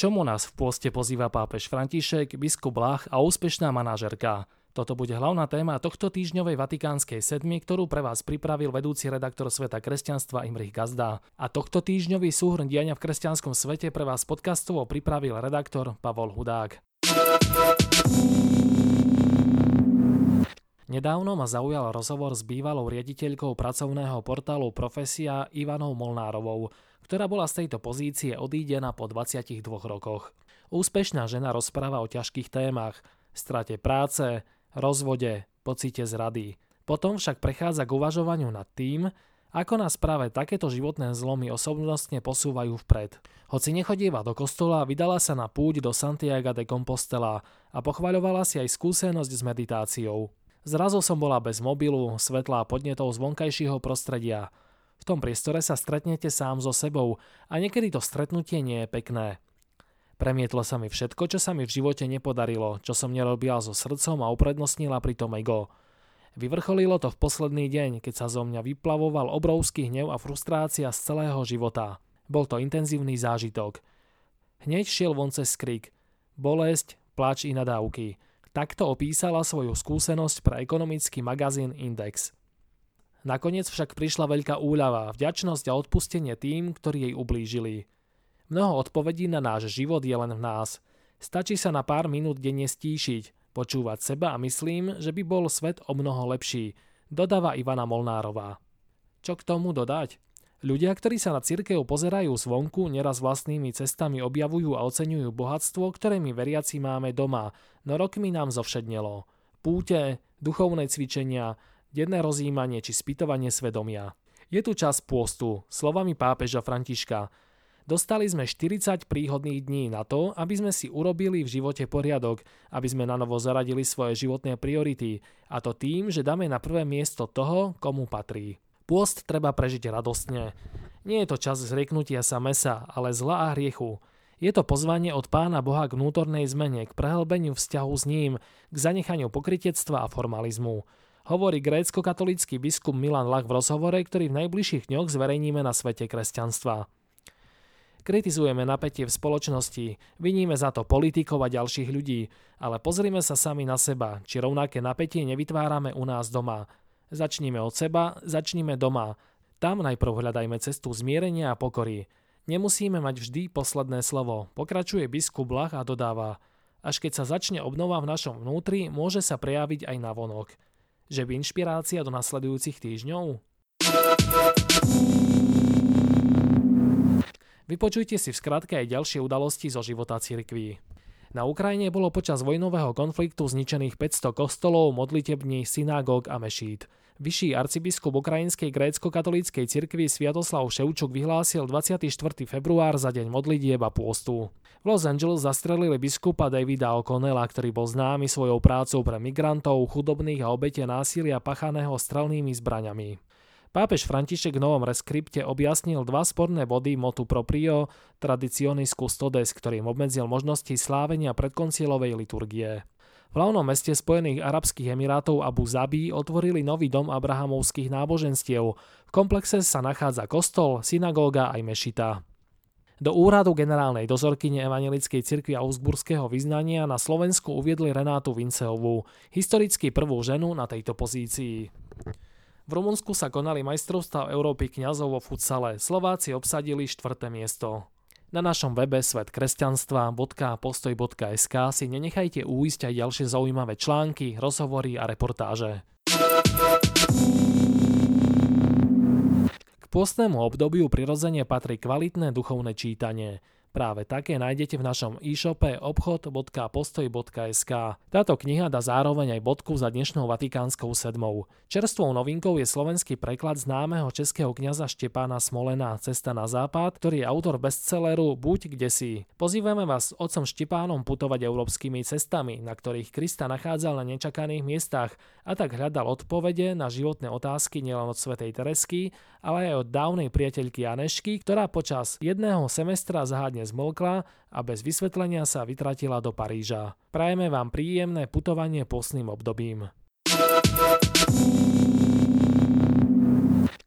čomu nás v pôste pozýva pápež František, biskup Lach a úspešná manažerka? Toto bude hlavná téma tohto týždňovej Vatikánskej sedmi, ktorú pre vás pripravil vedúci redaktor Sveta kresťanstva Imrich Gazda. A tohto týždňový súhrn diania v kresťanskom svete pre vás podcastovo pripravil redaktor Pavol Hudák. Nedávno ma zaujal rozhovor s bývalou riaditeľkou pracovného portálu Profesia Ivanou Molnárovou, ktorá bola z tejto pozície odídená po 22 rokoch. Úspešná žena rozpráva o ťažkých témach, strate práce, rozvode, pocite zrady. Potom však prechádza k uvažovaniu nad tým, ako nás práve takéto životné zlomy osobnostne posúvajú vpred. Hoci nechodieva do kostola, vydala sa na púť do Santiago de Compostela a pochvaľovala si aj skúsenosť s meditáciou. Zrazu som bola bez mobilu, svetla a podnetov z vonkajšieho prostredia – v tom priestore sa stretnete sám so sebou a niekedy to stretnutie nie je pekné. Premietlo sa mi všetko, čo sa mi v živote nepodarilo, čo som nerobila so srdcom a uprednostnila pritom ego. Vyvrcholilo to v posledný deň, keď sa zo mňa vyplavoval obrovský hnev a frustrácia z celého života. Bol to intenzívny zážitok. Hneď šiel von cez skrik. Bolesť, plač i nadávky. Takto opísala svoju skúsenosť pre ekonomický magazín Index. Nakoniec však prišla veľká úľava, vďačnosť a odpustenie tým, ktorí jej ublížili. Mnoho odpovedí na náš život je len v nás. Stačí sa na pár minút denne stíšiť, počúvať seba a myslím, že by bol svet o mnoho lepší, dodáva Ivana Molnárová. Čo k tomu dodať? Ľudia, ktorí sa na cirkev pozerajú zvonku, neraz vlastnými cestami objavujú a oceňujú bohatstvo, ktoré my veriaci máme doma, no rokmi nám zovšednelo. Púte, duchovné cvičenia, denné rozjímanie či spytovanie svedomia. Je tu čas pôstu, slovami pápeža Františka. Dostali sme 40 príhodných dní na to, aby sme si urobili v živote poriadok, aby sme na novo zaradili svoje životné priority, a to tým, že dáme na prvé miesto toho, komu patrí. Pôst treba prežiť radostne. Nie je to čas zrieknutia sa mesa, ale zla a hriechu. Je to pozvanie od Pána Boha k vnútornej zmene, k prehlbeniu vzťahu s ním, k zanechaniu pokritectva a formalizmu hovorí grécko-katolícky biskup Milan Lach v rozhovore, ktorý v najbližších dňoch zverejníme na svete kresťanstva. Kritizujeme napätie v spoločnosti, viníme za to politikov a ďalších ľudí, ale pozrime sa sami na seba, či rovnaké napätie nevytvárame u nás doma. Začníme od seba, začníme doma. Tam najprv hľadajme cestu zmierenia a pokory. Nemusíme mať vždy posledné slovo, pokračuje biskup Lach a dodáva. Až keď sa začne obnova v našom vnútri, môže sa prejaviť aj na vonok že by inšpirácia do nasledujúcich týždňov? Vypočujte si v skratke aj ďalšie udalosti zo života cirkví. Na Ukrajine bolo počas vojnového konfliktu zničených 500 kostolov, modlitební, synagóg a mešít. Vyšší arcibiskup Ukrajinskej grécko-katolíckej cirkvi Sviatoslav Ševčuk vyhlásil 24. február za deň modlitieb a pôstu. V Los Angeles zastrelili biskupa Davida O'Connella, ktorý bol známy svojou prácou pre migrantov, chudobných a obete násilia pachaného strelnými zbraňami. Pápež František v novom reskripte objasnil dva sporné body motu proprio traditionis custodes, ktorým obmedzil možnosti slávenia predkoncielovej liturgie. V hlavnom meste Spojených Arabských Emirátov Abu Zabi otvorili nový dom abrahamovských náboženstiev. V komplexe sa nachádza kostol, synagóga aj mešita. Do úradu generálnej dozorkyne Evangelickej cirkvi Augsburského vyznania na Slovensku uviedli Renátu Vinceovú, historicky prvú ženu na tejto pozícii. V Rumunsku sa konali majstrovstvá Európy kňazov vo futsale. Slováci obsadili štvrté miesto. Na našom webe svetkresťanstva.postoj.sk si nenechajte uísť aj ďalšie zaujímavé články, rozhovory a reportáže. K pôstnemu obdobiu prirodzene patrí kvalitné duchovné čítanie – Práve také nájdete v našom e-shope obchod.postoj.sk. Táto kniha dá zároveň aj bodku za dnešnou Vatikánskou sedmou. Čerstvou novinkou je slovenský preklad známeho českého kňaza Štepána Smolena Cesta na západ, ktorý je autor bestselleru Buď kde si. Pozývame vás s otcom Štepánom putovať európskymi cestami, na ktorých Krista nachádzal na nečakaných miestach a tak hľadal odpovede na životné otázky nielen od svätej Teresky, ale aj od dávnej priateľky Anešky, ktorá počas jedného semestra zahádne úplne zmlkla a bez vysvetlenia sa vytratila do Paríža. Prajeme vám príjemné putovanie posným obdobím.